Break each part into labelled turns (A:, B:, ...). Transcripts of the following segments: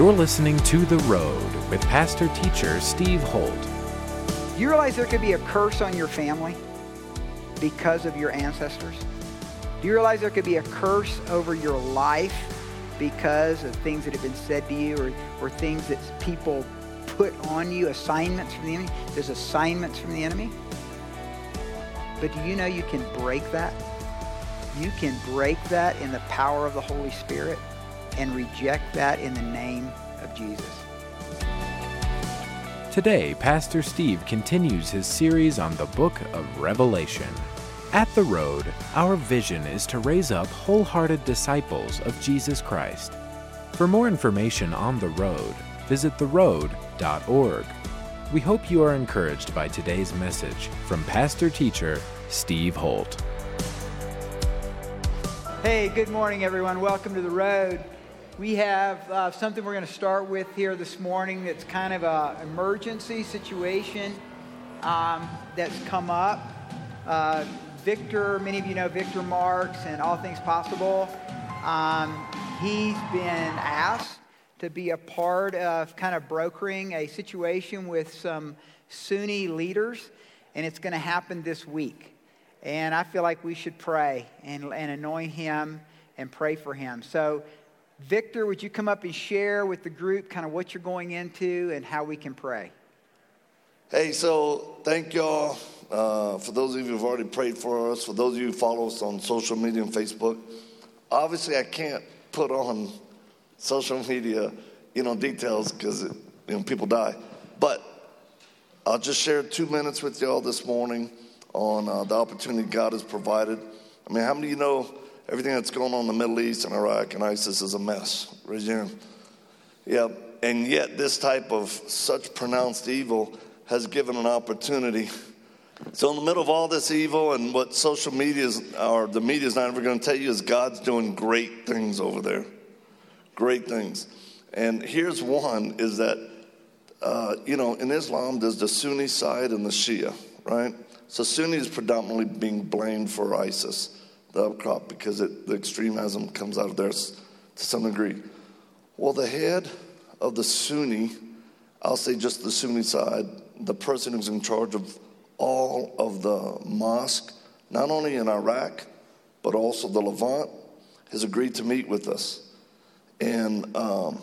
A: You're listening to The Road with pastor teacher Steve Holt.
B: Do you realize there could be a curse on your family because of your ancestors? Do you realize there could be a curse over your life because of things that have been said to you or, or things that people put on you, assignments from the enemy? There's assignments from the enemy. But do you know you can break that? You can break that in the power of the Holy Spirit and reject that in the name of Jesus.
A: Today, Pastor Steve continues his series on the book of Revelation. At The Road, our vision is to raise up wholehearted disciples of Jesus Christ. For more information on The Road, visit theroad.org. We hope you are encouraged by today's message from pastor teacher Steve Holt.
B: Hey, good morning, everyone. Welcome to The Road. We have uh, something we're going to start with here this morning that's kind of an emergency situation um, that's come up. Uh, Victor, many of you know Victor Marx and All Things Possible. Um, he's been asked to be a part of kind of brokering a situation with some Sunni leaders, and it's going to happen this week. And I feel like we should pray and, and anoint him and pray for him. So Victor, would you come up and share with the group kind of what you're going into and how we can pray?
C: Hey, so thank y'all. Uh, for those of you who've already prayed for us, for those of you who follow us on social media and Facebook, obviously I can't put on social media, you know, details because you know people die. But I'll just share two minutes with y'all this morning on uh, the opportunity God has provided. I mean, how many of you know everything that's going on in the Middle East and Iraq and ISIS is a mess. Regime. Yeah, and yet this type of such pronounced evil has given an opportunity. So in the middle of all this evil and what social media is, or the media is not ever going to tell you is God's doing great things over there. Great things. And here's one is that, uh, you know, in Islam, there's the Sunni side and the Shia, right? So Sunni is predominantly being blamed for ISIS the upcrop because it, the extremism comes out of there to some degree. Well, the head of the Sunni, I'll say just the Sunni side, the person who's in charge of all of the mosque, not only in Iraq, but also the Levant, has agreed to meet with us. And um,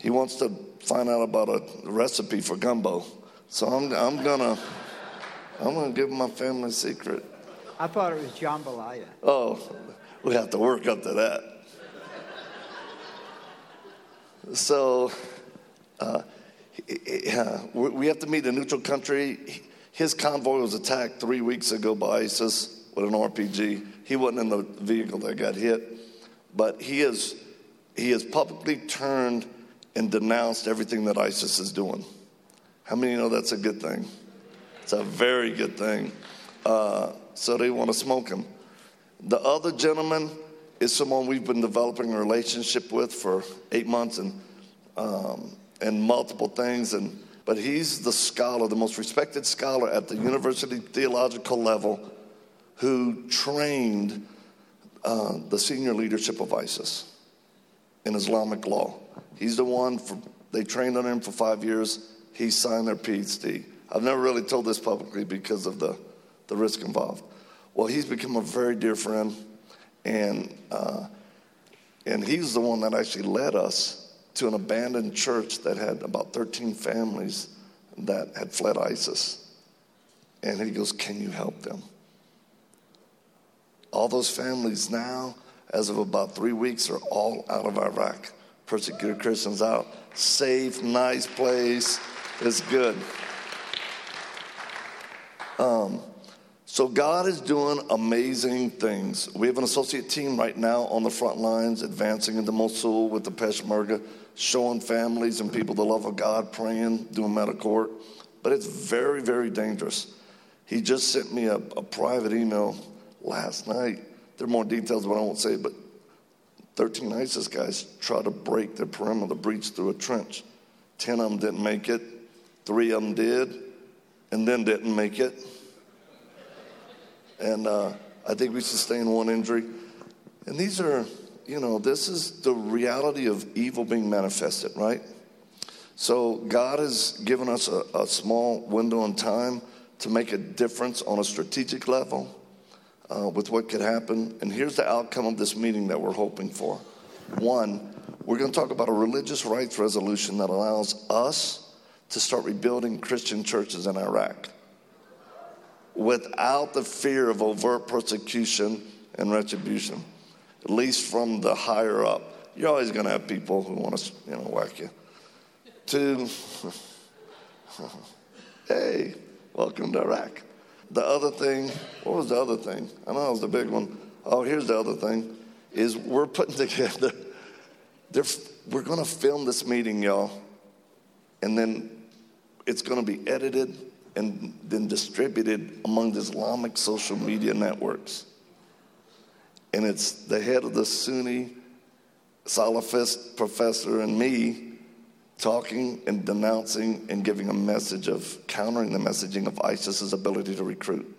C: he wants to find out about a recipe for gumbo. So I'm, I'm gonna, I'm gonna give my family secret.
B: I thought it was jambalaya.
C: Oh, we have to work up to that. so, uh, we have to meet a neutral country. His convoy was attacked three weeks ago by ISIS with an RPG. He wasn't in the vehicle that got hit, but he has he has publicly turned and denounced everything that ISIS is doing. How many know that's a good thing? It's a very good thing. Uh, so they want to smoke him. The other gentleman is someone we've been developing a relationship with for eight months and, um, and multiple things. And, but he's the scholar, the most respected scholar at the university theological level who trained uh, the senior leadership of ISIS in Islamic law. He's the one, for, they trained on him for five years. He signed their PhD. I've never really told this publicly because of the, the risk involved. Well, he's become a very dear friend, and uh, and he's the one that actually led us to an abandoned church that had about 13 families that had fled ISIS. And he goes, Can you help them? All those families now, as of about three weeks, are all out of Iraq. Persecuted Christians out. Safe, nice place. It's good. Um, so God is doing amazing things. We have an associate team right now on the front lines, advancing into Mosul with the Peshmerga, showing families and people the love of God, praying, doing medical. But it's very, very dangerous. He just sent me a, a private email last night. There are more details, but I won't say. But 13 ISIS guys tried to break the perimeter, breach through a trench. 10 of them didn't make it. Three of them did, and then didn't make it and uh, I think we sustained one injury. And these are you know, this is the reality of evil being manifested, right? So God has given us a, a small window in time to make a difference on a strategic level uh, with what could happen. And here's the outcome of this meeting that we're hoping for. One, we're going to talk about a religious rights resolution that allows us to start rebuilding Christian churches in Iraq without the fear of overt persecution and retribution, at least from the higher up. You're always going to have people who want to, you know, whack you. Two, hey, welcome to Iraq. The other thing, what was the other thing? I know it was the big one. Oh, here's the other thing, is we're putting together, we're going to film this meeting, y'all, and then it's going to be edited and then distributed among the Islamic social media networks. And it's the head of the Sunni Salafist professor and me talking and denouncing and giving a message of countering the messaging of ISIS's ability to recruit.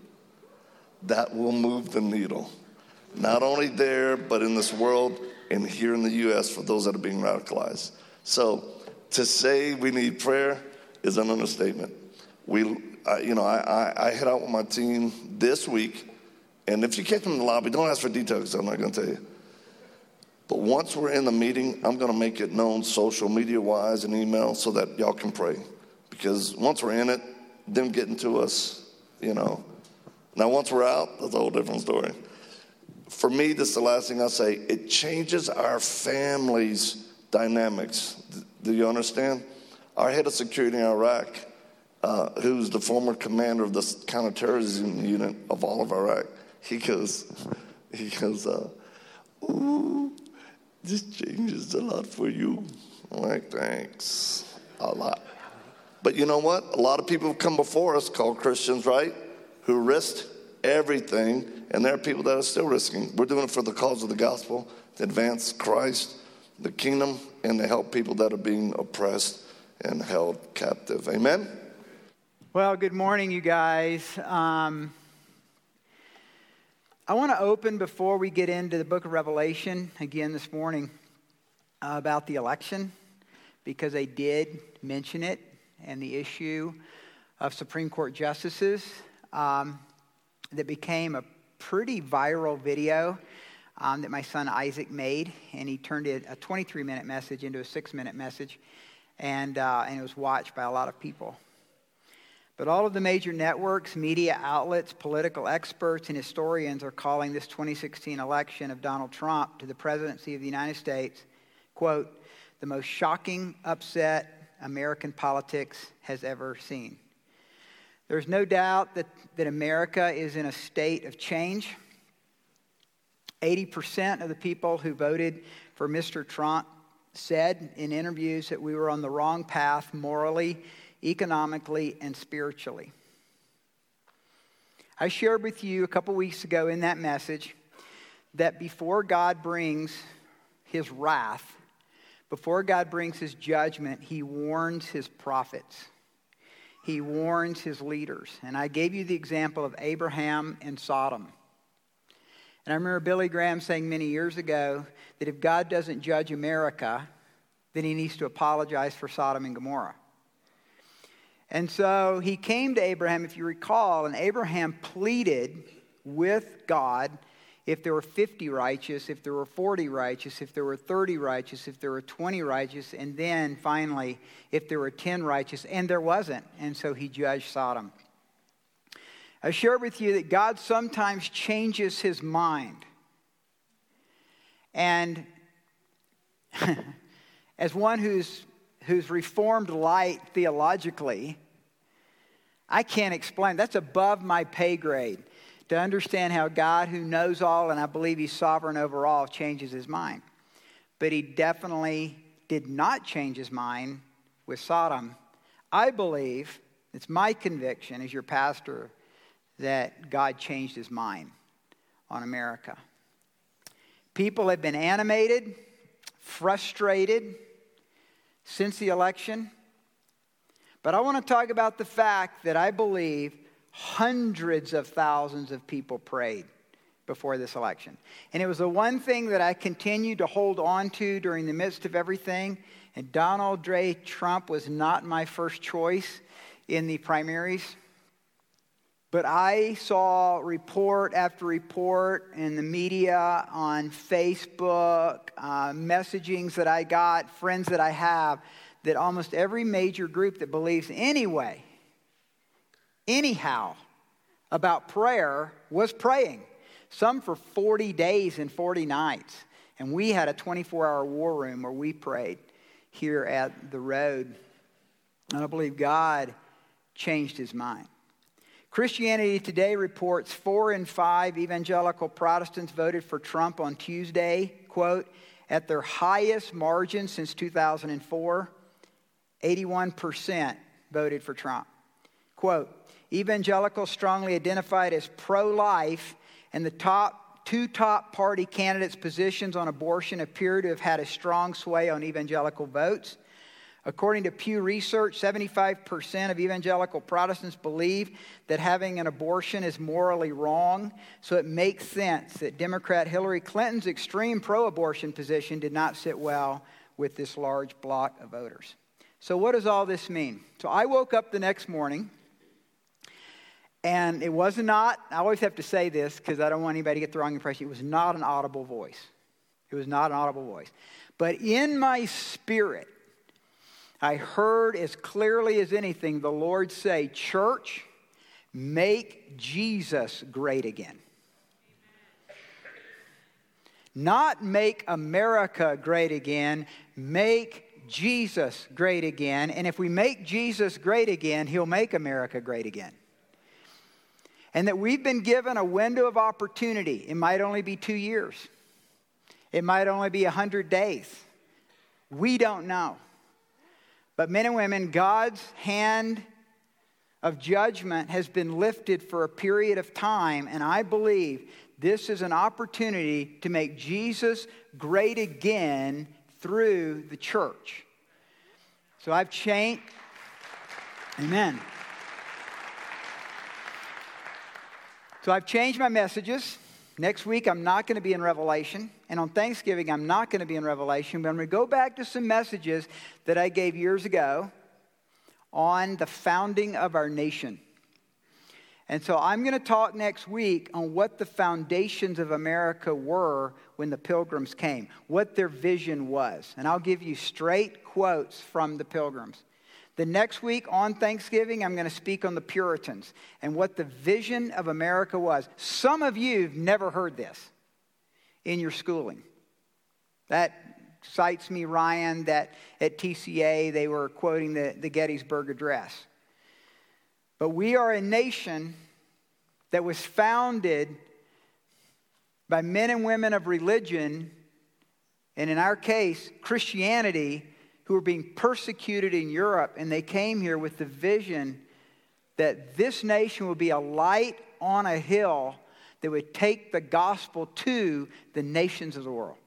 C: That will move the needle, not only there, but in this world and here in the U.S. for those that are being radicalized. So to say we need prayer is an understatement. We, you know, I, I, I head out with my team this week, and if you catch them in the lobby, don't ask for details. I'm not going to tell you. But once we're in the meeting, I'm going to make it known social media wise and email so that y'all can pray. Because once we're in it, them getting to us, you know. Now, once we're out, that's a whole different story. For me, this is the last thing I say. It changes our family's dynamics. Do you understand? Our head of security in Iraq, uh, who's the former commander of the counterterrorism unit of all of Iraq, he goes, he goes, uh, ooh, this changes a lot for you. I'm like, thanks. A lot. But you know what? A lot of people have come before us called Christians, right? Who risked everything, and there are people that are still risking. We're doing it for the cause of the gospel, to advance Christ, the kingdom, and to help people that are being oppressed and held captive. Amen?
B: Well, good morning, you guys. Um, I want to open before we get into the book of Revelation again this morning uh, about the election because they did mention it and the issue of Supreme Court justices um, that became a pretty viral video um, that my son Isaac made, and he turned it a 23 minute message into a six minute message, and, uh, and it was watched by a lot of people. But all of the major networks, media outlets, political experts, and historians are calling this 2016 election of Donald Trump to the presidency of the United States, quote, the most shocking upset American politics has ever seen. There's no doubt that, that America is in a state of change. 80% of the people who voted for Mr. Trump said in interviews that we were on the wrong path morally economically, and spiritually. I shared with you a couple weeks ago in that message that before God brings his wrath, before God brings his judgment, he warns his prophets. He warns his leaders. And I gave you the example of Abraham and Sodom. And I remember Billy Graham saying many years ago that if God doesn't judge America, then he needs to apologize for Sodom and Gomorrah. And so he came to Abraham, if you recall, and Abraham pleaded with God if there were 50 righteous, if there were 40 righteous, if there were 30 righteous, if there were 20 righteous, and then finally, if there were 10 righteous, and there wasn't. And so he judged Sodom. I shared with you that God sometimes changes his mind. And as one who's who's reformed light theologically, I can't explain. That's above my pay grade to understand how God, who knows all and I believe He's sovereign over all, changes His mind. But He definitely did not change His mind with Sodom. I believe, it's my conviction as your pastor, that God changed His mind on America. People have been animated, frustrated, since the election. But I want to talk about the fact that I believe hundreds of thousands of people prayed before this election. And it was the one thing that I continued to hold on to during the midst of everything. And Donald J. Trump was not my first choice in the primaries. But I saw report after report in the media, on Facebook, uh, messagings that I got, friends that I have, that almost every major group that believes anyway, anyhow, about prayer was praying. Some for 40 days and 40 nights. And we had a 24 hour war room where we prayed here at the road. And I believe God changed his mind. Christianity Today reports four in five evangelical Protestants voted for Trump on Tuesday, quote, at their highest margin since 2004. 81% voted for Trump. Quote, evangelicals strongly identified as pro life, and the top two top party candidates' positions on abortion appear to have had a strong sway on evangelical votes. According to Pew Research, 75% of evangelical Protestants believe that having an abortion is morally wrong, so it makes sense that Democrat Hillary Clinton's extreme pro abortion position did not sit well with this large block of voters. So, what does all this mean? So, I woke up the next morning, and it was not, I always have to say this because I don't want anybody to get the wrong impression, it was not an audible voice. It was not an audible voice. But in my spirit, I heard as clearly as anything the Lord say, Church, make Jesus great again. Not make America great again, make Jesus great again. And if we make Jesus great again, he'll make America great again. And that we've been given a window of opportunity. It might only be two years, it might only be 100 days. We don't know. But, men and women, God's hand of judgment has been lifted for a period of time, and I believe this is an opportunity to make Jesus great again through the church. So I've changed. Amen. So I've changed my messages. Next week, I'm not going to be in Revelation. And on Thanksgiving, I'm not going to be in Revelation, but I'm going to go back to some messages that I gave years ago on the founding of our nation. And so I'm going to talk next week on what the foundations of America were when the pilgrims came, what their vision was. And I'll give you straight quotes from the pilgrims. The next week on Thanksgiving, I'm going to speak on the Puritans and what the vision of America was. Some of you have never heard this in your schooling. That cites me, Ryan, that at TCA they were quoting the, the Gettysburg Address. But we are a nation that was founded by men and women of religion, and in our case, Christianity, who were being persecuted in Europe, and they came here with the vision that this nation would be a light on a hill that would take the gospel to the nations of the world.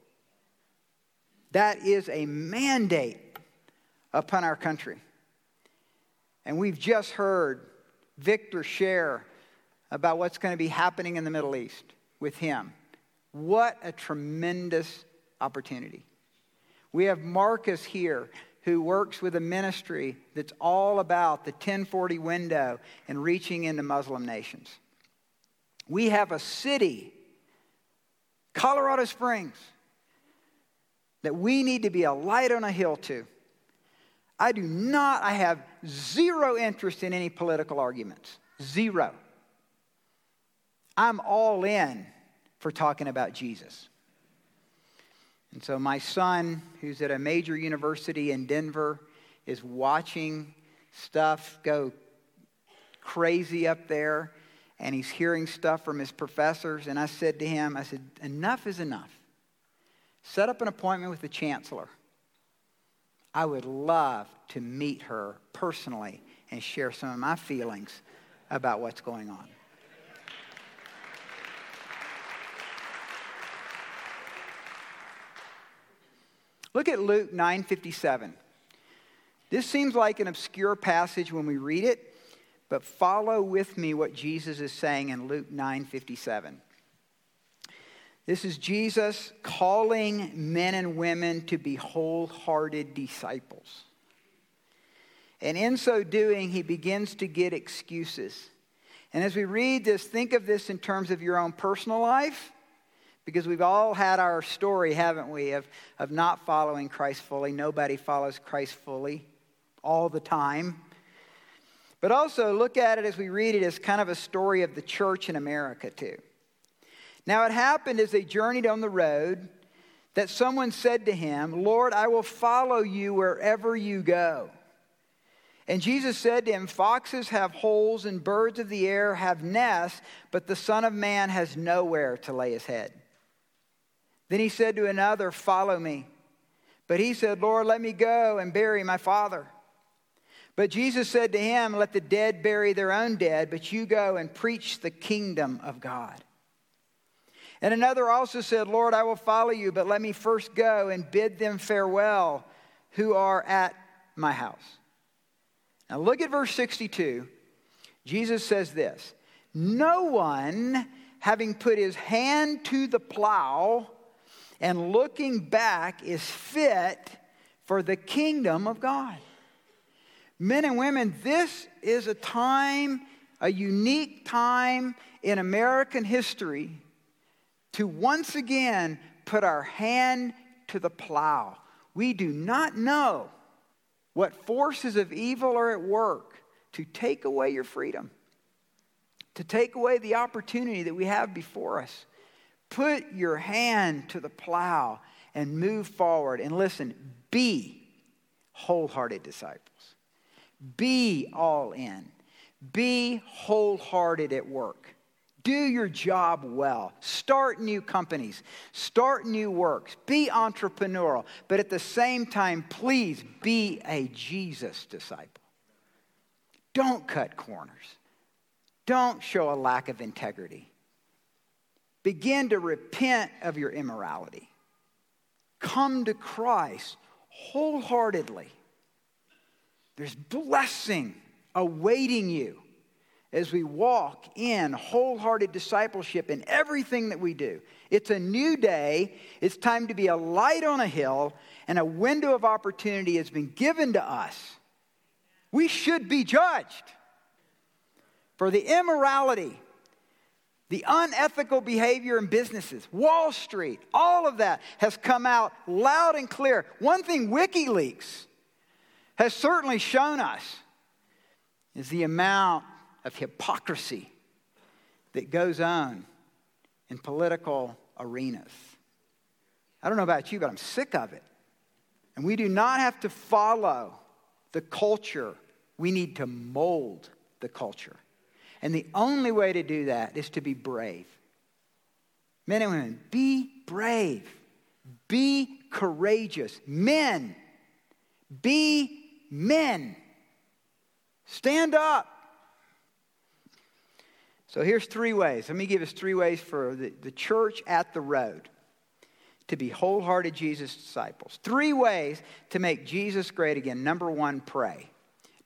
B: That is a mandate upon our country. And we've just heard Victor share about what's going to be happening in the Middle East with him. What a tremendous opportunity. We have Marcus here who works with a ministry that's all about the 1040 window and reaching into Muslim nations. We have a city, Colorado Springs, that we need to be a light on a hill to. I do not, I have zero interest in any political arguments. Zero. I'm all in for talking about Jesus. And so my son, who's at a major university in Denver, is watching stuff go crazy up there, and he's hearing stuff from his professors. And I said to him, I said, enough is enough. Set up an appointment with the chancellor. I would love to meet her personally and share some of my feelings about what's going on. Look at Luke 9:57. This seems like an obscure passage when we read it, but follow with me what Jesus is saying in Luke 9:57. This is Jesus calling men and women to be wholehearted disciples. And in so doing, he begins to get excuses. And as we read this, think of this in terms of your own personal life, because we've all had our story, haven't we, of, of not following Christ fully. Nobody follows Christ fully all the time. But also look at it as we read it as kind of a story of the church in America, too. Now, it happened as they journeyed on the road that someone said to him, Lord, I will follow you wherever you go. And Jesus said to him, Foxes have holes and birds of the air have nests, but the Son of Man has nowhere to lay his head. Then he said to another, Follow me. But he said, Lord, let me go and bury my father. But Jesus said to him, Let the dead bury their own dead, but you go and preach the kingdom of God. And another also said, Lord, I will follow you, but let me first go and bid them farewell who are at my house. Now look at verse 62. Jesus says this No one, having put his hand to the plow and looking back, is fit for the kingdom of God. Men and women, this is a time, a unique time in American history to once again put our hand to the plow. We do not know what forces of evil are at work to take away your freedom, to take away the opportunity that we have before us. Put your hand to the plow and move forward. And listen, be wholehearted disciples. Be all in. Be wholehearted at work. Do your job well. Start new companies. Start new works. Be entrepreneurial. But at the same time, please be a Jesus disciple. Don't cut corners. Don't show a lack of integrity. Begin to repent of your immorality. Come to Christ wholeheartedly. There's blessing awaiting you as we walk in wholehearted discipleship in everything that we do. It's a new day. It's time to be a light on a hill, and a window of opportunity has been given to us. We should be judged for the immorality, the unethical behavior in businesses, Wall Street, all of that has come out loud and clear. One thing WikiLeaks has certainly shown us is the amount of hypocrisy that goes on in political arenas. I don't know about you, but I'm sick of it. And we do not have to follow the culture, we need to mold the culture. And the only way to do that is to be brave. Men and women, be brave, be courageous. Men, be men. Stand up. So here's three ways. Let me give us three ways for the, the church at the road to be wholehearted Jesus disciples. Three ways to make Jesus great again. Number one, pray.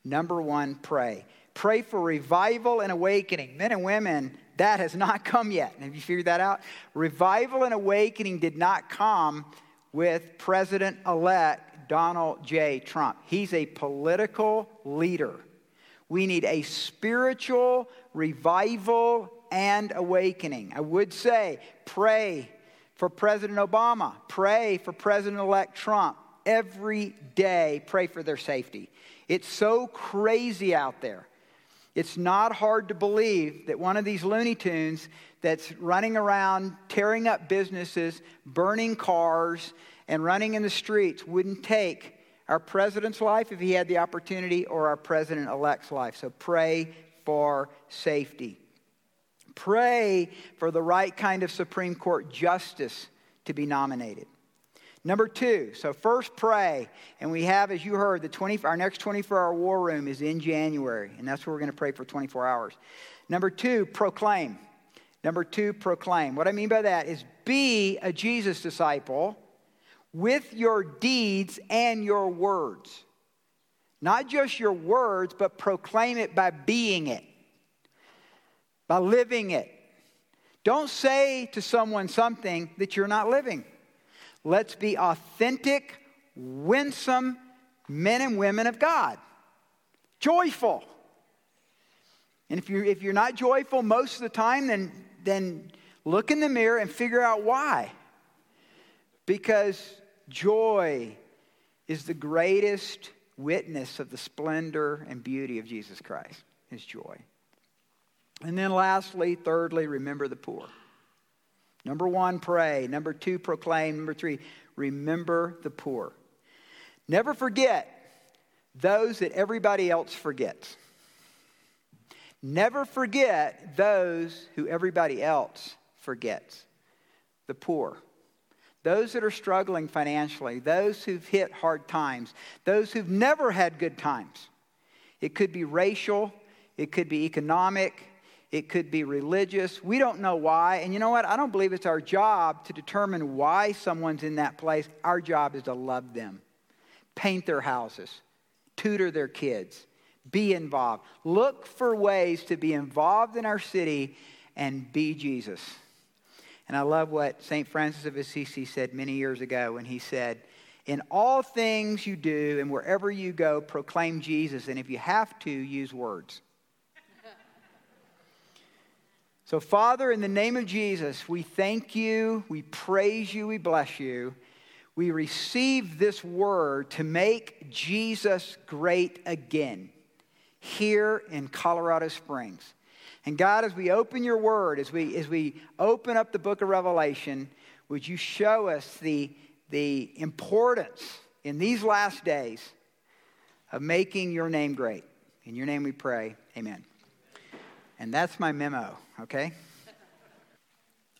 B: Number one, pray. Pray for revival and awakening. Men and women, that has not come yet. Have you figured that out? Revival and awakening did not come with President elect Donald J. Trump. He's a political leader. We need a spiritual revival and awakening. I would say pray for President Obama, pray for President elect Trump. Every day, pray for their safety. It's so crazy out there. It's not hard to believe that one of these Looney Tunes that's running around tearing up businesses, burning cars, and running in the streets wouldn't take our president's life if he had the opportunity or our president elect's life. So pray for safety. Pray for the right kind of Supreme Court justice to be nominated. Number two, so first pray, and we have, as you heard, the 20, our next 24 hour war room is in January, and that's where we're going to pray for 24 hours. Number two, proclaim. Number two, proclaim. What I mean by that is be a Jesus disciple with your deeds and your words. Not just your words, but proclaim it by being it, by living it. Don't say to someone something that you're not living. Let's be authentic, winsome men and women of God. Joyful. And if you're, if you're not joyful most of the time, then, then look in the mirror and figure out why. Because joy is the greatest witness of the splendor and beauty of Jesus Christ, his joy. And then lastly, thirdly, remember the poor. Number one, pray. Number two, proclaim. Number three, remember the poor. Never forget those that everybody else forgets. Never forget those who everybody else forgets the poor, those that are struggling financially, those who've hit hard times, those who've never had good times. It could be racial, it could be economic, it could be religious. We don't know why. And you know what? I don't believe it's our job to determine why someone's in that place. Our job is to love them, paint their houses, tutor their kids, be involved. Look for ways to be involved in our city and be Jesus. And I love what St. Francis of Assisi said many years ago when he said, In all things you do and wherever you go, proclaim Jesus. And if you have to, use words. so, Father, in the name of Jesus, we thank you, we praise you, we bless you we receive this word to make Jesus great again here in Colorado Springs. And God, as we open your word, as we, as we open up the book of Revelation, would you show us the, the importance in these last days of making your name great? In your name we pray. Amen. And that's my memo, okay?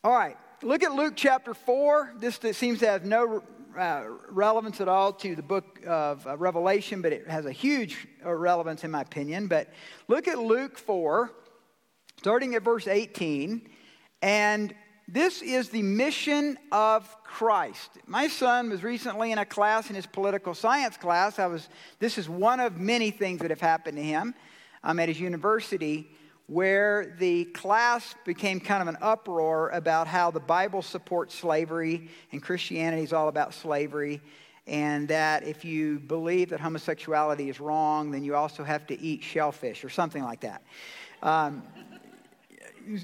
B: All right, look at Luke chapter 4. This seems to have no uh, relevance at all to the book of uh, Revelation, but it has a huge uh, relevance in my opinion. But look at Luke 4, starting at verse 18. And this is the mission of Christ. My son was recently in a class in his political science class. I was, this is one of many things that have happened to him um, at his university where the class became kind of an uproar about how the Bible supports slavery and Christianity is all about slavery, and that if you believe that homosexuality is wrong, then you also have to eat shellfish or something like that. Um,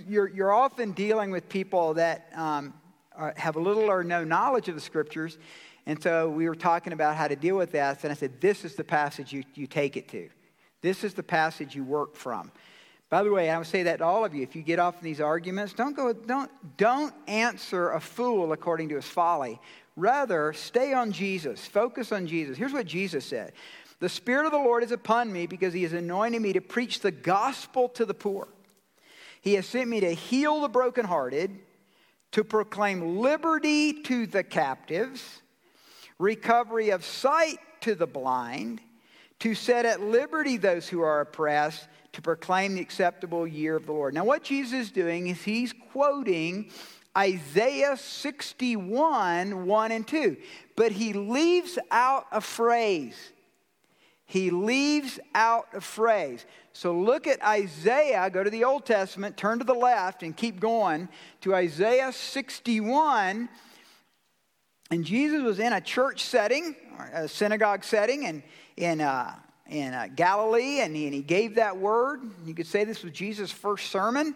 B: you're, you're, often dealing with people that um, are, have little or no knowledge of the scriptures. And so we were talking about how to deal with that. And I said, This is the passage you, you take it to. This is the passage you work from. By the way, I would say that to all of you. If you get off in these arguments, don't go, don't, don't answer a fool according to his folly. Rather, stay on Jesus. Focus on Jesus. Here's what Jesus said The Spirit of the Lord is upon me because he has anointed me to preach the gospel to the poor. He has sent me to heal the brokenhearted, to proclaim liberty to the captives, recovery of sight to the blind, to set at liberty those who are oppressed to proclaim the acceptable year of the Lord. Now, what Jesus is doing is he's quoting Isaiah 61, 1 and 2, but he leaves out a phrase. He leaves out a phrase. So look at Isaiah, go to the Old Testament, turn to the left, and keep going to Isaiah 61. And Jesus was in a church setting, a synagogue setting, and in uh, in uh, Galilee, and he, and he, gave that word. You could say this was Jesus' first sermon.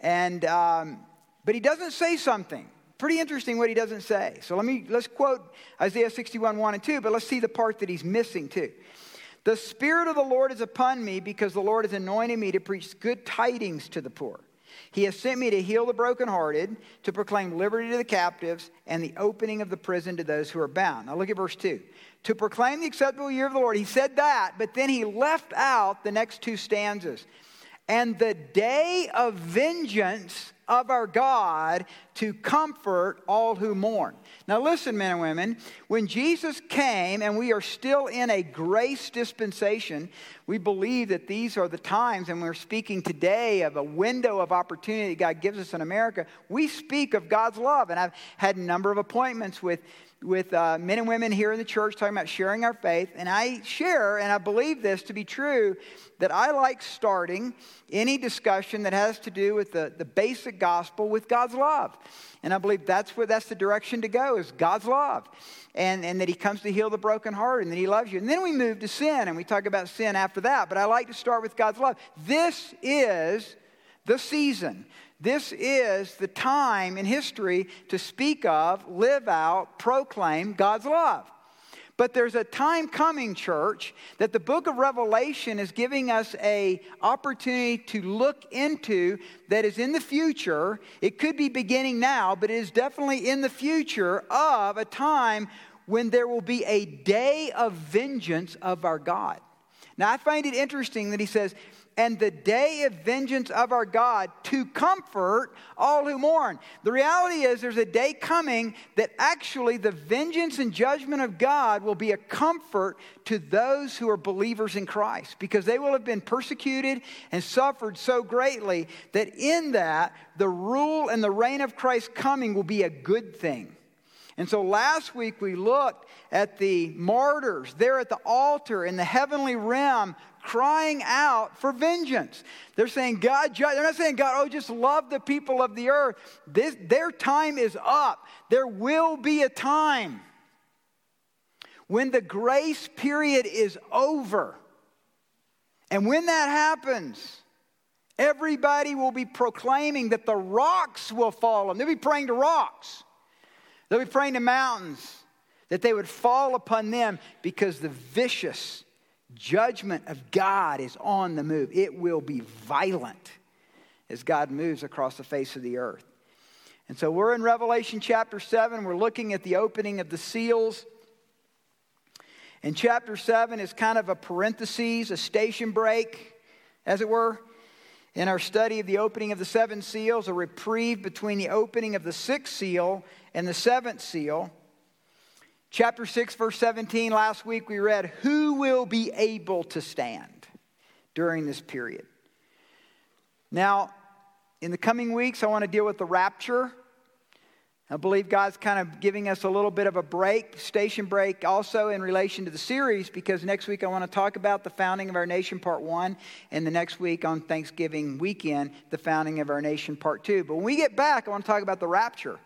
B: And, um, but he doesn't say something. Pretty interesting what he doesn't say. So let me, let's quote Isaiah 61, 1 and 2, but let's see the part that he's missing too. The Spirit of the Lord is upon me because the Lord has anointed me to preach good tidings to the poor. He has sent me to heal the brokenhearted, to proclaim liberty to the captives, and the opening of the prison to those who are bound. Now look at verse 2 to proclaim the acceptable year of the Lord. He said that, but then he left out the next two stanzas. And the day of vengeance of our God to comfort all who mourn. Now, listen, men and women, when Jesus came, and we are still in a grace dispensation, We believe that these are the times, and we're speaking today of a window of opportunity God gives us in America. We speak of God's love, and I've had a number of appointments with with uh, men and women here in the church talking about sharing our faith. And I share, and I believe this to be true, that I like starting any discussion that has to do with the, the basic gospel with God's love. And I believe that's where that's the direction to go is God's love. And, and that he comes to heal the broken heart and that he loves you. And then we move to sin and we talk about sin after that. But I like to start with God's love. This is the season this is the time in history to speak of, live out, proclaim God's love. But there's a time coming, church, that the book of Revelation is giving us a opportunity to look into that is in the future. It could be beginning now, but it is definitely in the future of a time when there will be a day of vengeance of our God. Now, I find it interesting that he says, and the day of vengeance of our God to comfort all who mourn. The reality is, there's a day coming that actually the vengeance and judgment of God will be a comfort to those who are believers in Christ because they will have been persecuted and suffered so greatly that in that, the rule and the reign of Christ coming will be a good thing. And so last week we looked at the martyrs there at the altar in the heavenly realm crying out for vengeance. They're saying, God, they're not saying, God, oh, just love the people of the earth. This, their time is up. There will be a time when the grace period is over. And when that happens, everybody will be proclaiming that the rocks will fall on. Them. They'll be praying to rocks. They'll be praying to mountains that they would fall upon them because the vicious judgment of God is on the move. It will be violent as God moves across the face of the earth. And so we're in Revelation chapter 7. We're looking at the opening of the seals. And chapter 7 is kind of a parenthesis, a station break, as it were, in our study of the opening of the seven seals, a reprieve between the opening of the sixth seal and the seventh seal. Chapter 6, verse 17, last week we read, Who will be able to stand during this period? Now, in the coming weeks, I want to deal with the rapture. I believe God's kind of giving us a little bit of a break, station break, also in relation to the series, because next week I want to talk about the founding of our nation, part one, and the next week on Thanksgiving weekend, the founding of our nation, part two. But when we get back, I want to talk about the rapture.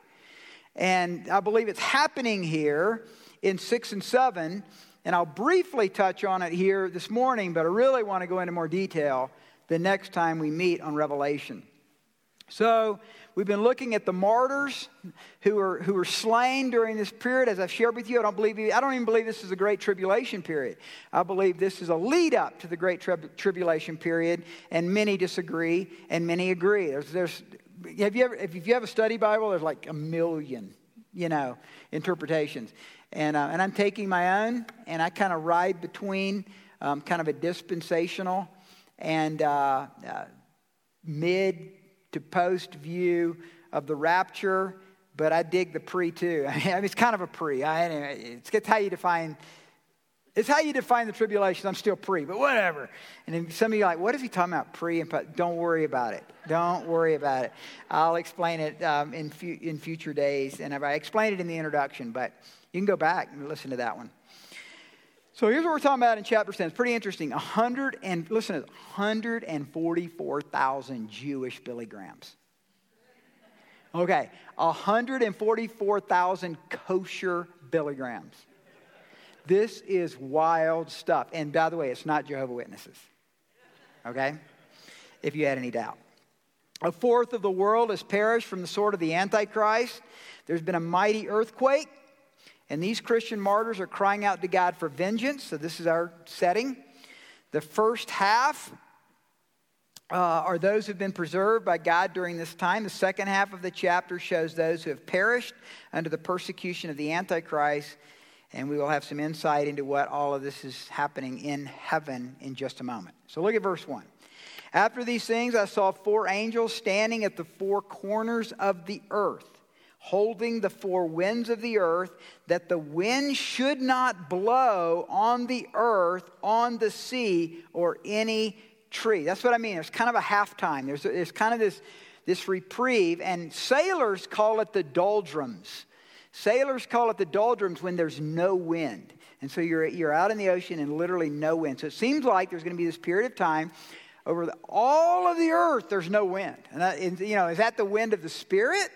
B: And I believe it's happening here in 6 and 7. And I'll briefly touch on it here this morning, but I really want to go into more detail the next time we meet on Revelation. So, we've been looking at the martyrs who were, who were slain during this period. As I've shared with you, I don't, believe, I don't even believe this is a great tribulation period. I believe this is a lead up to the great tribulation period, and many disagree and many agree. There's, there's, have you ever, if you have a study Bible, there's like a million, you know, interpretations. And, uh, and I'm taking my own, and I kind of ride between um, kind of a dispensational and uh, uh, mid to post view of the rapture, but I dig the pre too. I mean, it's kind of a pre. I, it's, it's how you define it's how you define the tribulation. I'm still pre, but whatever. And then some of you are like, what is he talking about, pre and post? Don't worry about it. Don't worry about it. I'll explain it um, in, fu- in future days. And I explained it in the introduction, but you can go back and listen to that one. So here's what we're talking about in chapter 10. It's pretty interesting. 100 and, listen to this, 144,000 Jewish Billy Grahams. Okay, 144,000 kosher Billy Grahams. This is wild stuff. And by the way, it's not Jehovah Witnesses. Okay? If you had any doubt. A fourth of the world has perished from the sword of the Antichrist. There's been a mighty earthquake, and these Christian martyrs are crying out to God for vengeance. So, this is our setting. The first half uh, are those who've been preserved by God during this time. The second half of the chapter shows those who have perished under the persecution of the Antichrist and we will have some insight into what all of this is happening in heaven in just a moment. So look at verse 1. After these things, I saw four angels standing at the four corners of the earth, holding the four winds of the earth, that the wind should not blow on the earth, on the sea, or any tree. That's what I mean. It's kind of a halftime. There's, there's kind of this, this reprieve, and sailors call it the doldrums. Sailors call it the doldrums when there's no wind. And so you're, you're out in the ocean and literally no wind. So it seems like there's going to be this period of time over the, all of the earth, there's no wind. And, that, and, you know, is that the wind of the Spirit?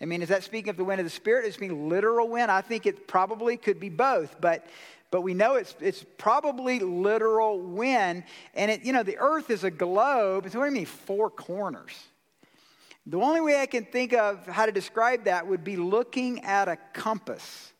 B: I mean, is that speaking of the wind of the Spirit? Is it being literal wind? I think it probably could be both, but but we know it's it's probably literal wind. And it, you know, the earth is a globe. So what do you mean four corners? The only way I can think of how to describe that would be looking at a compass.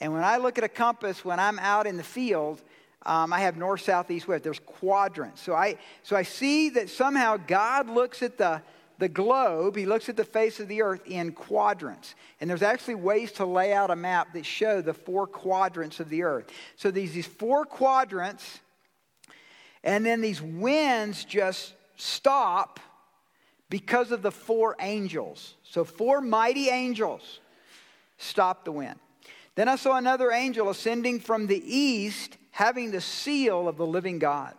B: And when I look at a compass when I'm out in the field, um, I have north, south, east, west. There's quadrants. So I, so I see that somehow God looks at the, the globe, he looks at the face of the earth in quadrants. And there's actually ways to lay out a map that show the four quadrants of the earth. So these, these four quadrants, and then these winds just stop because of the four angels. So four mighty angels stopped the wind. Then I saw another angel ascending from the east, having the seal of the living God.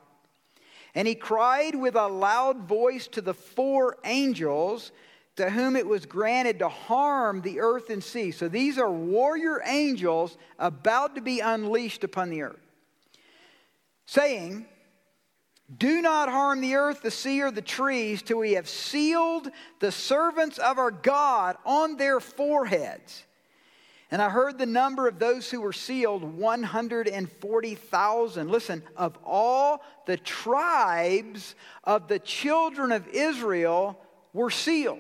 B: And he cried with a loud voice to the four angels to whom it was granted to harm the earth and sea. So these are warrior angels about to be unleashed upon the earth, saying, Do not harm the earth, the sea, or the trees till we have sealed the servants of our God on their foreheads. And I heard the number of those who were sealed 140,000. Listen, of all the tribes of the children of Israel were sealed.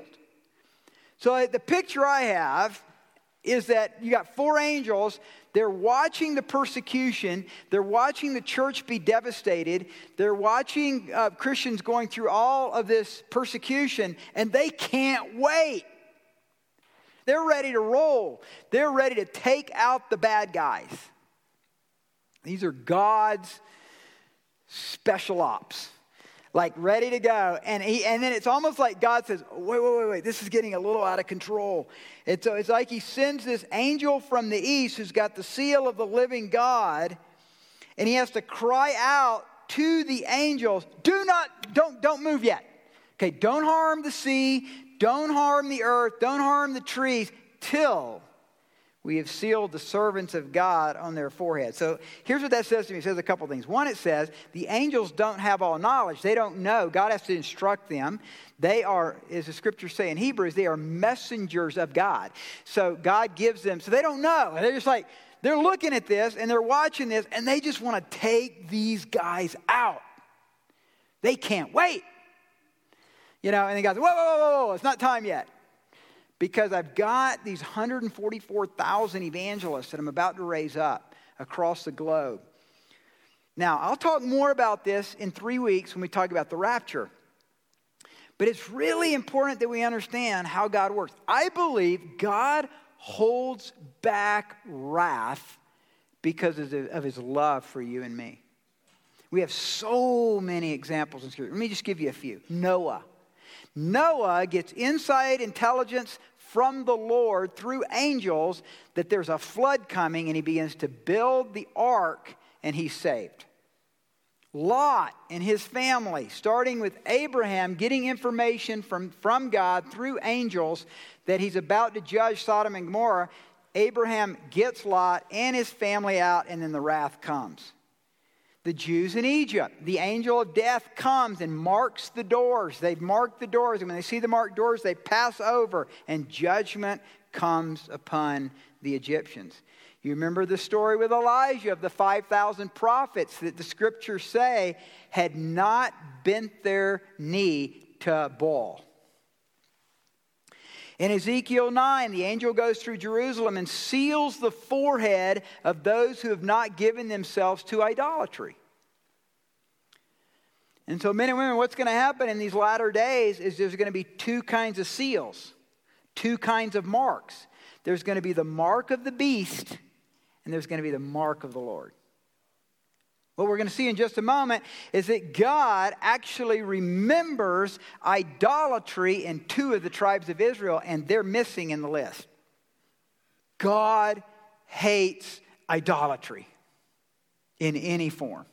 B: So uh, the picture I have is that you got four angels. They're watching the persecution. They're watching the church be devastated. They're watching uh, Christians going through all of this persecution, and they can't wait. They're ready to roll. They're ready to take out the bad guys. These are God's special ops, like ready to go. And, he, and then it's almost like God says, wait, wait, wait, wait, this is getting a little out of control. It's, it's like he sends this angel from the east who's got the seal of the living God, and he has to cry out to the angels, do not, don't, don't move yet. Okay, don't harm the sea, don't harm the earth, don't harm the trees, till we have sealed the servants of God on their forehead. So here's what that says to me. It says a couple things. One, it says the angels don't have all knowledge. They don't know. God has to instruct them. They are, as the scriptures say in Hebrews, they are messengers of God. So God gives them, so they don't know. And they're just like, they're looking at this and they're watching this and they just want to take these guys out. They can't wait. You know, and the guy says, whoa, whoa, whoa, whoa, it's not time yet. Because I've got these 144,000 evangelists that I'm about to raise up across the globe. Now, I'll talk more about this in three weeks when we talk about the rapture. But it's really important that we understand how God works. I believe God holds back wrath because of his love for you and me. We have so many examples in Scripture. Let me just give you a few. Noah. Noah gets inside intelligence from the Lord through angels that there's a flood coming and he begins to build the ark and he's saved. Lot and his family, starting with Abraham, getting information from, from God through angels that he's about to judge Sodom and Gomorrah. Abraham gets Lot and his family out, and then the wrath comes the Jews in Egypt. The angel of death comes and marks the doors. They've marked the doors, and when they see the marked doors, they pass over, and judgment comes upon the Egyptians. You remember the story with Elijah of the 5,000 prophets that the scriptures say had not bent their knee to Baal. In Ezekiel 9, the angel goes through Jerusalem and seals the forehead of those who have not given themselves to idolatry. And so, men and women, what's going to happen in these latter days is there's going to be two kinds of seals, two kinds of marks. There's going to be the mark of the beast, and there's going to be the mark of the Lord. What we're going to see in just a moment is that God actually remembers idolatry in two of the tribes of Israel, and they're missing in the list. God hates idolatry in any form.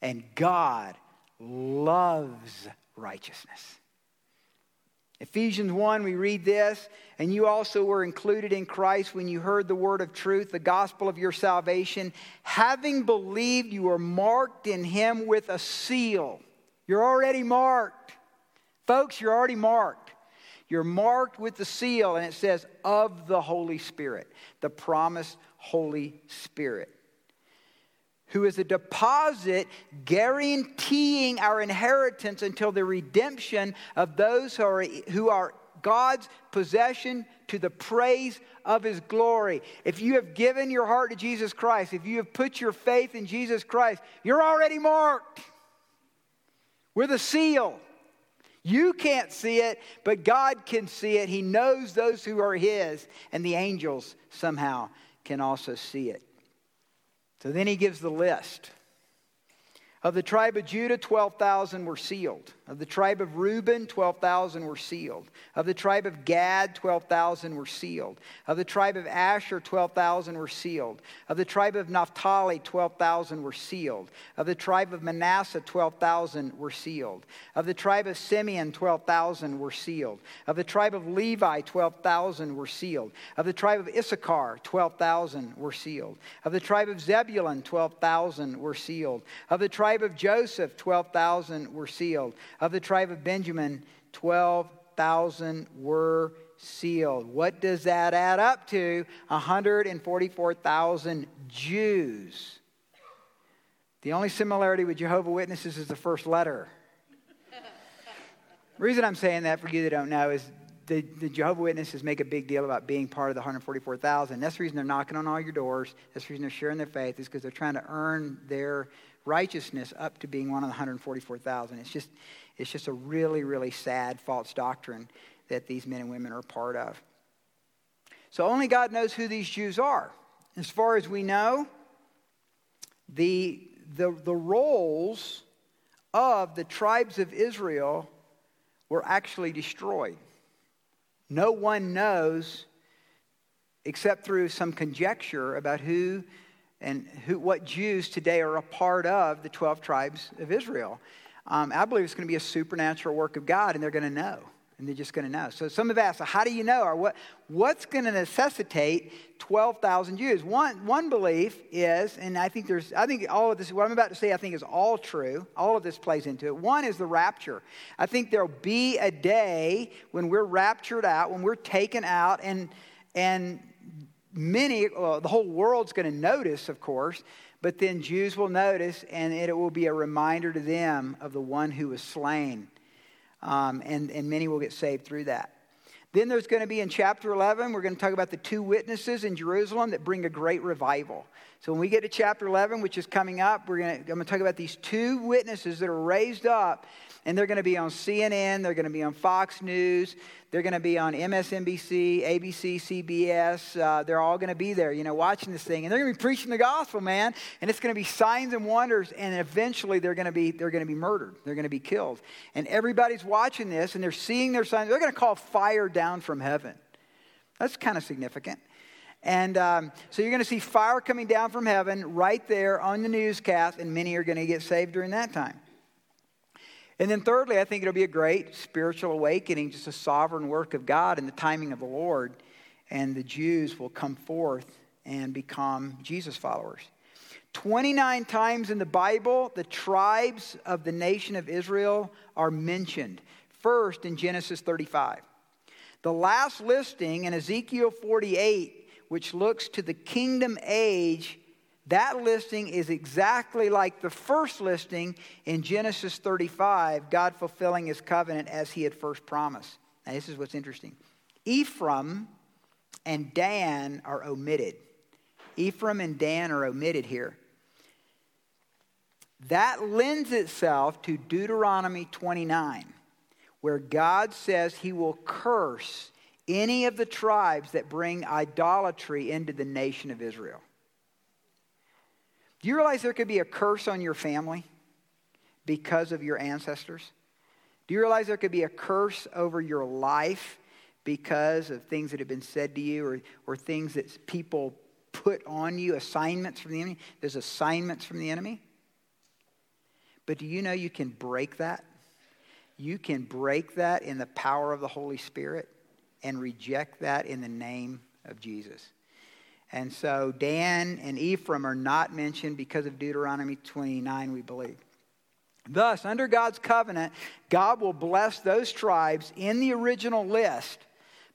B: And God loves righteousness. Ephesians 1, we read this, and you also were included in Christ when you heard the word of truth, the gospel of your salvation. Having believed, you were marked in him with a seal. You're already marked. Folks, you're already marked. You're marked with the seal, and it says, of the Holy Spirit, the promised Holy Spirit who is a deposit guaranteeing our inheritance until the redemption of those who are, who are God's possession to the praise of his glory. If you have given your heart to Jesus Christ, if you have put your faith in Jesus Christ, you're already marked with a seal. You can't see it, but God can see it. He knows those who are his, and the angels somehow can also see it. So then he gives the list. Of the tribe of Judah, 12,000 were sealed. Of the tribe of Reuben, 12,000 were sealed. Of the tribe of Gad, 12,000 were sealed. Of the tribe of Asher, 12,000 were sealed. Of the tribe of Naphtali, 12,000 were sealed. Of the tribe of Manasseh, 12,000 were sealed. Of the tribe of Simeon, 12,000 were sealed. Of the tribe of Levi, 12,000 were sealed. Of the tribe of Issachar, 12,000 were sealed. Of the tribe of Zebulun, 12,000 were sealed. Of the tribe of Joseph, 12,000 were sealed. The tribe of Benjamin, 12,000 were sealed. What does that add up to? 144,000 Jews. The only similarity with Jehovah Witnesses is the first letter. the reason I'm saying that for you that don't know is the, the Jehovah Witnesses make a big deal about being part of the 144,000. That's the reason they're knocking on all your doors. That's the reason they're sharing their faith, is because they're trying to earn their righteousness up to being one of the 144,000. It's just, it's just a really, really sad false doctrine that these men and women are part of. So only God knows who these Jews are. As far as we know, the, the, the rolls of the tribes of Israel were actually destroyed. No one knows, except through some conjecture, about who and who, what Jews today are a part of the 12 tribes of Israel. Um, I believe it's going to be a supernatural work of God, and they're going to know. And they're just going to know. So some have asked, so how do you know? Or what, what's going to necessitate 12,000 Jews? One, one belief is, and I think there's, I think all of this, what I'm about to say, I think is all true. All of this plays into it. One is the rapture. I think there'll be a day when we're raptured out, when we're taken out, and, and many, well, the whole world's going to notice, of course, but then Jews will notice, and it will be a reminder to them of the one who was slain. Um, and, and many will get saved through that. Then there's going to be in chapter 11, we're going to talk about the two witnesses in Jerusalem that bring a great revival. So when we get to chapter 11, which is coming up, we're going to, I'm going to talk about these two witnesses that are raised up and they're going to be on CNN, they're going to be on Fox News, they're going to be on MSNBC, ABC, CBS. Uh, they're all going to be there, you know, watching this thing, and they're going to be preaching the gospel, man. And it's going to be signs and wonders, and eventually they're going to be they're going to be murdered, they're going to be killed, and everybody's watching this, and they're seeing their signs. They're going to call fire down from heaven. That's kind of significant. And um, so you're going to see fire coming down from heaven right there on the newscast, and many are going to get saved during that time. And then, thirdly, I think it'll be a great spiritual awakening, just a sovereign work of God and the timing of the Lord. And the Jews will come forth and become Jesus followers. 29 times in the Bible, the tribes of the nation of Israel are mentioned. First in Genesis 35. The last listing in Ezekiel 48, which looks to the kingdom age that listing is exactly like the first listing in Genesis 35, God fulfilling his covenant as he had first promised. Now, this is what's interesting Ephraim and Dan are omitted. Ephraim and Dan are omitted here. That lends itself to Deuteronomy 29, where God says he will curse any of the tribes that bring idolatry into the nation of Israel. Do you realize there could be a curse on your family because of your ancestors? Do you realize there could be a curse over your life because of things that have been said to you or, or things that people put on you, assignments from the enemy. There's assignments from the enemy. But do you know you can break that? You can break that in the power of the Holy Spirit and reject that in the name of Jesus. And so Dan and Ephraim are not mentioned because of Deuteronomy 29, we believe. Thus, under God's covenant, God will bless those tribes in the original list,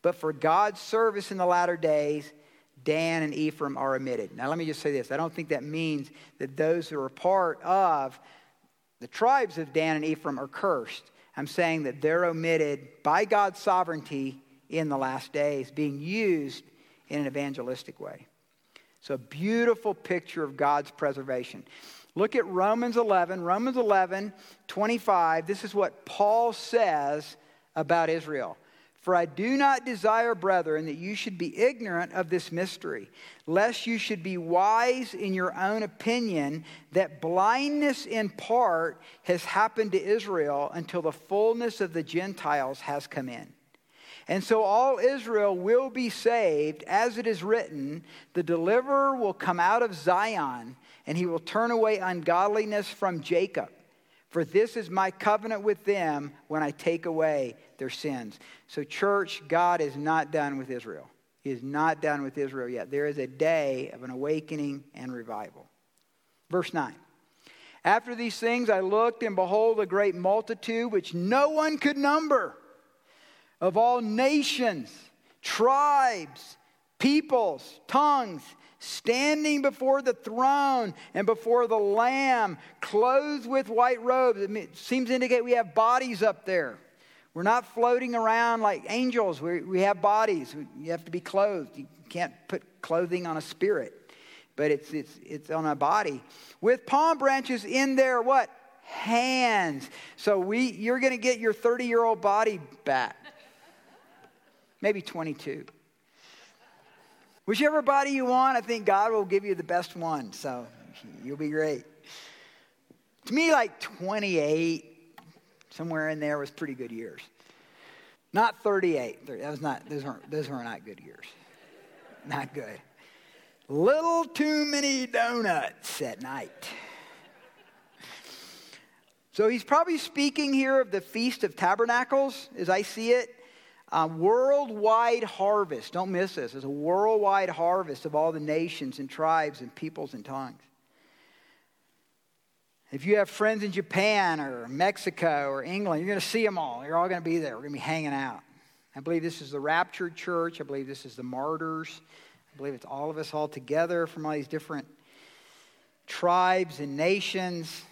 B: but for God's service in the latter days, Dan and Ephraim are omitted. Now, let me just say this I don't think that means that those who are part of the tribes of Dan and Ephraim are cursed. I'm saying that they're omitted by God's sovereignty in the last days, being used in an evangelistic way. So, a beautiful picture of God's preservation. Look at Romans 11. Romans 11, 25. This is what Paul says about Israel. For I do not desire, brethren, that you should be ignorant of this mystery, lest you should be wise in your own opinion, that blindness in part has happened to Israel until the fullness of the Gentiles has come in. And so all Israel will be saved, as it is written the deliverer will come out of Zion, and he will turn away ungodliness from Jacob. For this is my covenant with them when I take away their sins. So, church, God is not done with Israel. He is not done with Israel yet. There is a day of an awakening and revival. Verse 9. After these things I looked, and behold, a great multitude which no one could number of all nations, tribes, peoples, tongues, standing before the throne and before the Lamb, clothed with white robes. It seems to indicate we have bodies up there. We're not floating around like angels. We, we have bodies. You have to be clothed. You can't put clothing on a spirit, but it's, it's, it's on a body. With palm branches in their what? Hands. So we, you're going to get your 30 year old body back maybe 22. Whichever body you want, I think God will give you the best one. So you'll be great. To me, like 28, somewhere in there was pretty good years. Not 38. That was not, those, weren't, those were not good years. Not good. Little too many donuts at night. So he's probably speaking here of the Feast of Tabernacles, as I see it. A worldwide harvest. Don't miss this. It's a worldwide harvest of all the nations and tribes and peoples and tongues. If you have friends in Japan or Mexico or England, you're going to see them all. You're all going to be there. We're going to be hanging out. I believe this is the raptured church. I believe this is the martyrs. I believe it's all of us all together from all these different tribes and nations.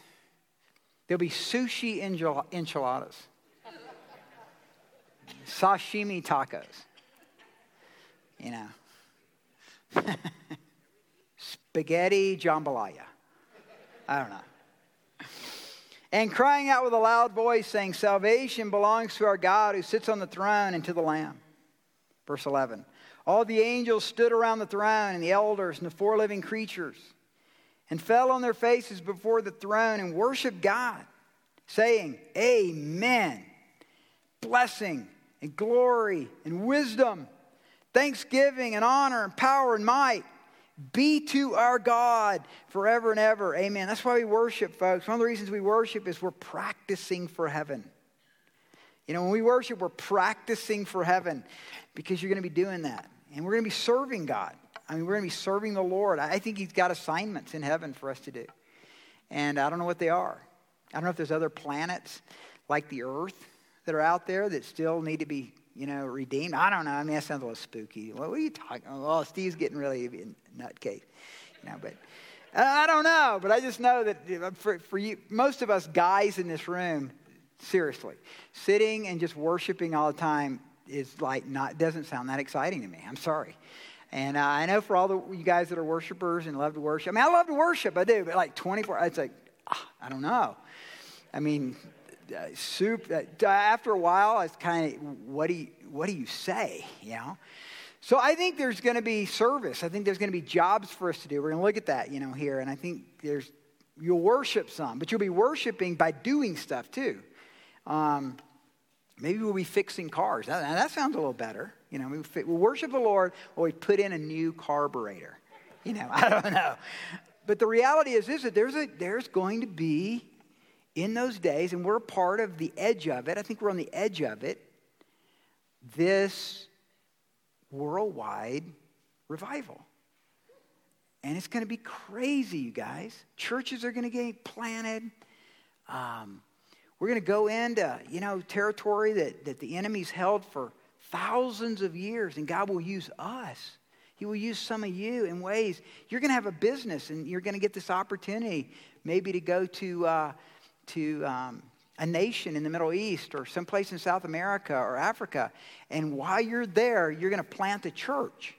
B: There'll be sushi enchiladas sashimi tacos. You know. Spaghetti jambalaya. I don't know. And crying out with a loud voice, saying, Salvation belongs to our God who sits on the throne and to the Lamb. Verse 11. All the angels stood around the throne, and the elders and the four living creatures, and fell on their faces before the throne and worshiped God, saying, Amen. Blessing and glory and wisdom, thanksgiving and honor and power and might be to our God forever and ever. Amen. That's why we worship, folks. One of the reasons we worship is we're practicing for heaven. You know, when we worship, we're practicing for heaven because you're going to be doing that. And we're going to be serving God. I mean, we're going to be serving the Lord. I think He's got assignments in heaven for us to do. And I don't know what they are. I don't know if there's other planets like the earth that are out there that still need to be, you know, redeemed? I don't know. I mean, that sounds a little spooky. What are you talking? Oh, Steve's getting really nutcase. You know, but I don't know. But I just know that for, for you, most of us guys in this room, seriously, sitting and just worshiping all the time is like not, doesn't sound that exciting to me. I'm sorry. And uh, I know for all the you guys that are worshipers and love to worship, I mean, I love to worship, I do, but like 24, it's like, ah, I don't know. I mean, uh. Uh, after a while, it's kind of what do you what do you say? You know. So I think there's going to be service. I think there's going to be jobs for us to do. We're going to look at that, you know, here, and I think there's you'll worship some, but you'll be worshiping by doing stuff too. Um, Maybe we'll be fixing cars. Now, that sounds a little better. You know, we we'll worship the Lord or we put in a new carburetor. You know, I don't know. But the reality is, is that there's, a, there's going to be in those days, and we're part of the edge of it. I think we're on the edge of it. This worldwide revival. And it's going to be crazy, you guys. Churches are going to get planted. Um, we're going to go into, you know, territory that, that the enemy's held for thousands of years, and God will use us. He will use some of you in ways. You're going to have a business, and you're going to get this opportunity maybe to go to, uh, to um, a nation in the Middle East or someplace in South America or Africa. And while you're there, you're going to plant a church.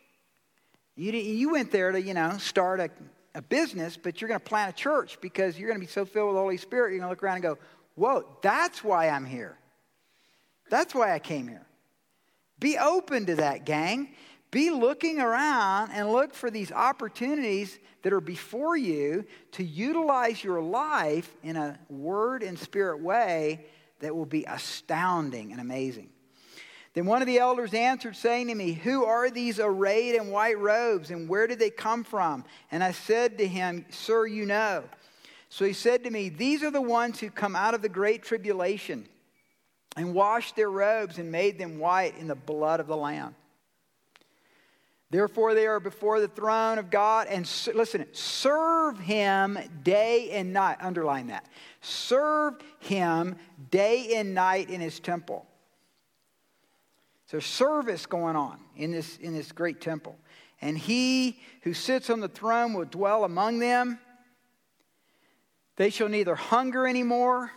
B: You, you went there to, you know, start a, a business, but you're going to plant a church because you're going to be so filled with the Holy Spirit, you're going to look around and go, whoa, that's why I'm here. That's why I came here. Be open to that, gang. Be looking around and look for these opportunities that are before you to utilize your life in a word and spirit way that will be astounding and amazing. Then one of the elders answered, saying to me, Who are these arrayed in white robes, and where did they come from? And I said to him, Sir, you know. So he said to me, These are the ones who come out of the great tribulation and washed their robes and made them white in the blood of the Lamb. Therefore, they are before the throne of God and listen, serve him day and night. Underline that. Serve him day and night in his temple. So, service going on in this, in this great temple. And he who sits on the throne will dwell among them. They shall neither hunger anymore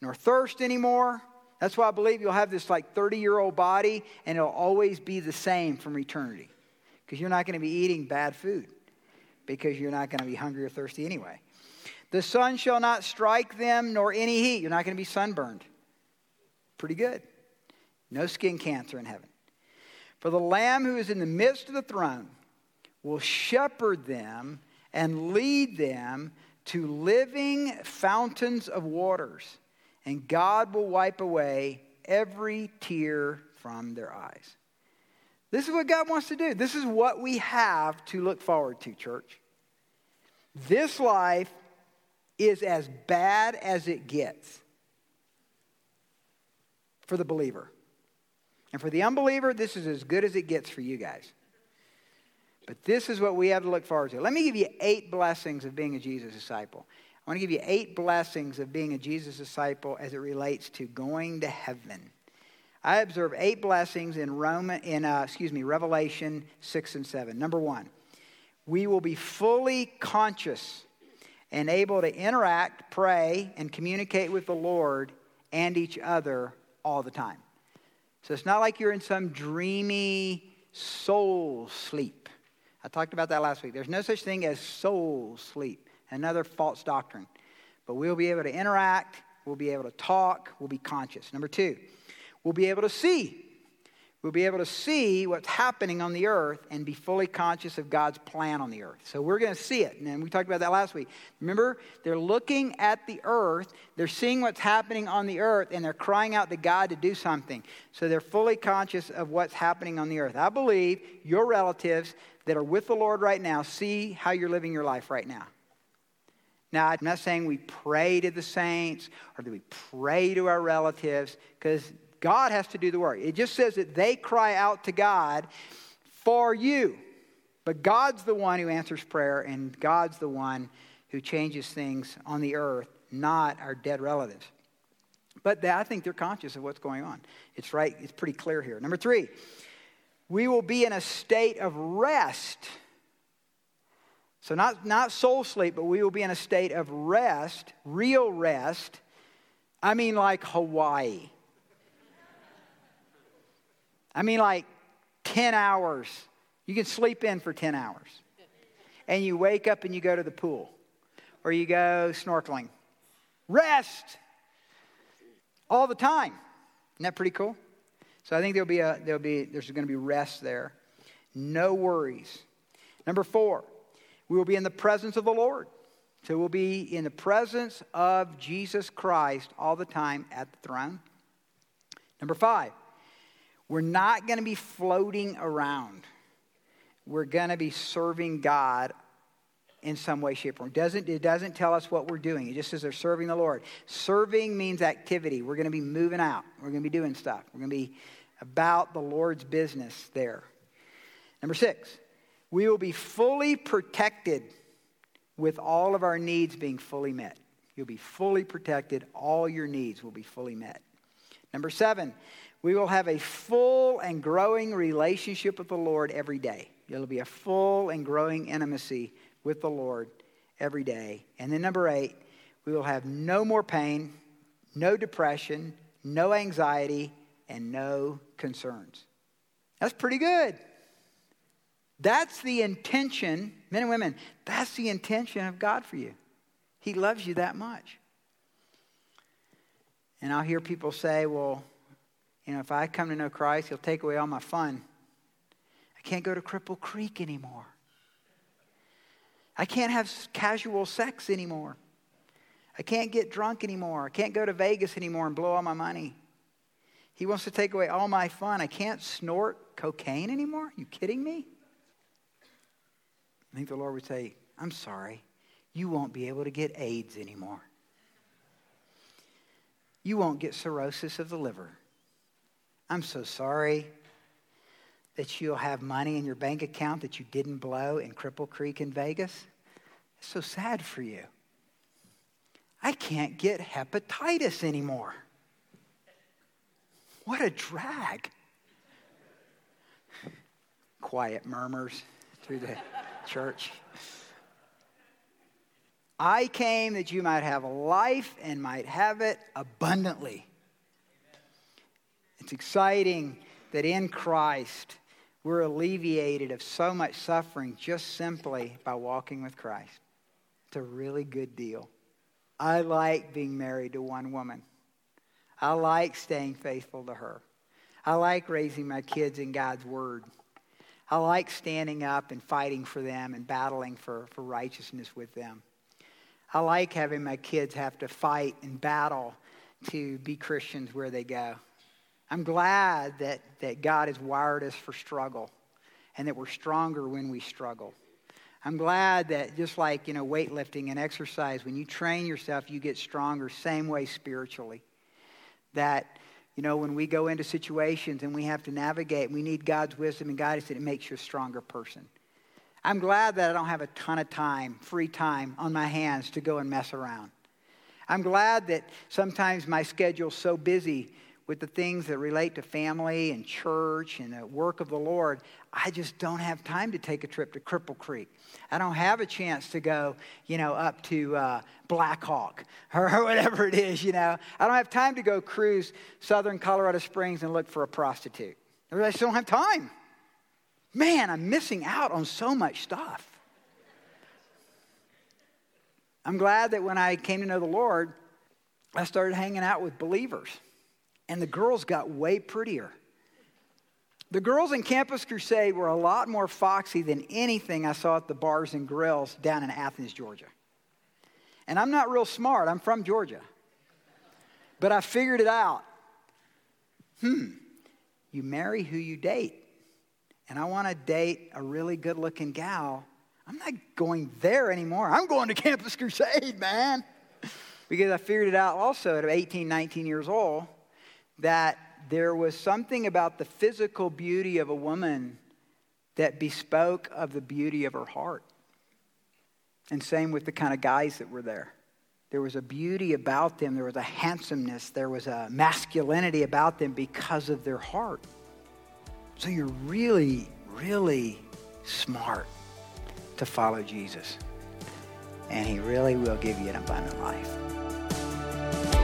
B: nor thirst anymore. That's why I believe you'll have this like 30 year old body and it'll always be the same from eternity because you're not going to be eating bad food because you're not going to be hungry or thirsty anyway. The sun shall not strike them nor any heat. You're not going to be sunburned. Pretty good. No skin cancer in heaven. For the Lamb who is in the midst of the throne will shepherd them and lead them to living fountains of waters, and God will wipe away every tear from their eyes. This is what God wants to do. This is what we have to look forward to, church. This life is as bad as it gets for the believer. And for the unbeliever, this is as good as it gets for you guys. But this is what we have to look forward to. Let me give you eight blessings of being a Jesus disciple. I want to give you eight blessings of being a Jesus disciple as it relates to going to heaven. I observe eight blessings in Roman, in uh, excuse me, Revelation six and seven. Number one, we will be fully conscious and able to interact, pray, and communicate with the Lord and each other all the time. So it's not like you're in some dreamy soul sleep. I talked about that last week. There's no such thing as soul sleep, another false doctrine. But we'll be able to interact, we'll be able to talk, we'll be conscious. Number two, we'll be able to see. We'll be able to see what's happening on the earth and be fully conscious of God's plan on the earth. So we're going to see it. And we talked about that last week. Remember, they're looking at the earth, they're seeing what's happening on the earth, and they're crying out to God to do something. So they're fully conscious of what's happening on the earth. I believe your relatives that are with the Lord right now see how you're living your life right now. Now, I'm not saying we pray to the saints or that we pray to our relatives because God has to do the work. It just says that they cry out to God for you. But God's the one who answers prayer, and God's the one who changes things on the earth, not our dead relatives. But they, I think they're conscious of what's going on. It's right, it's pretty clear here. Number three, we will be in a state of rest. So, not, not soul sleep, but we will be in a state of rest, real rest. I mean, like Hawaii. I mean, like 10 hours. You can sleep in for 10 hours. And you wake up and you go to the pool or you go snorkeling. Rest all the time. Isn't that pretty cool? So I think there'll be a, there'll be, there's going to be rest there. No worries. Number four, we will be in the presence of the Lord. So we'll be in the presence of Jesus Christ all the time at the throne. Number five, we're not going to be floating around. We're going to be serving God in some way, shape, or form. Doesn't, it doesn't tell us what we're doing. It just says they're serving the Lord. Serving means activity. We're going to be moving out. We're going to be doing stuff. We're going to be about the Lord's business there. Number six, we will be fully protected with all of our needs being fully met. You'll be fully protected. All your needs will be fully met. Number seven, we will have a full and growing relationship with the Lord every day. It'll be a full and growing intimacy with the Lord every day. And then number eight, we will have no more pain, no depression, no anxiety, and no concerns. That's pretty good. That's the intention, men and women, that's the intention of God for you. He loves you that much. And I'll hear people say, well, you know, if I come to know Christ, He'll take away all my fun. I can't go to Cripple Creek anymore. I can't have casual sex anymore. I can't get drunk anymore. I can't go to Vegas anymore and blow all my money. He wants to take away all my fun. I can't snort cocaine anymore. Are you kidding me? I think the Lord would say, I'm sorry. You won't be able to get AIDS anymore. You won't get cirrhosis of the liver. I'm so sorry that you'll have money in your bank account that you didn't blow in Cripple Creek in Vegas. It's so sad for you. I can't get hepatitis anymore. What a drag. Quiet murmurs through the church. I came that you might have a life and might have it abundantly. It's exciting that in Christ we're alleviated of so much suffering just simply by walking with Christ. It's a really good deal. I like being married to one woman. I like staying faithful to her. I like raising my kids in God's Word. I like standing up and fighting for them and battling for, for righteousness with them. I like having my kids have to fight and battle to be Christians where they go. I'm glad that, that God has wired us for struggle and that we're stronger when we struggle. I'm glad that just like, you know, weightlifting and exercise, when you train yourself, you get stronger, same way spiritually. That you know, when we go into situations and we have to navigate, we need God's wisdom and guidance, and it makes you a stronger person. I'm glad that I don't have a ton of time, free time on my hands to go and mess around. I'm glad that sometimes my schedule's so busy with the things that relate to family and church and the work of the Lord, I just don't have time to take a trip to Cripple Creek. I don't have a chance to go, you know, up to uh, Black Hawk or whatever it is, you know. I don't have time to go cruise southern Colorado Springs and look for a prostitute. I just don't have time. Man, I'm missing out on so much stuff. I'm glad that when I came to know the Lord, I started hanging out with believers and the girls got way prettier. The girls in Campus Crusade were a lot more foxy than anything I saw at the bars and grills down in Athens, Georgia. And I'm not real smart, I'm from Georgia. But I figured it out. Hmm, you marry who you date. And I want to date a really good looking gal. I'm not going there anymore. I'm going to Campus Crusade, man. Because I figured it out also at 18, 19 years old that there was something about the physical beauty of a woman that bespoke of the beauty of her heart. And same with the kind of guys that were there. There was a beauty about them, there was a handsomeness, there was a masculinity about them because of their heart. So you're really, really smart to follow Jesus. And he really will give you an abundant life.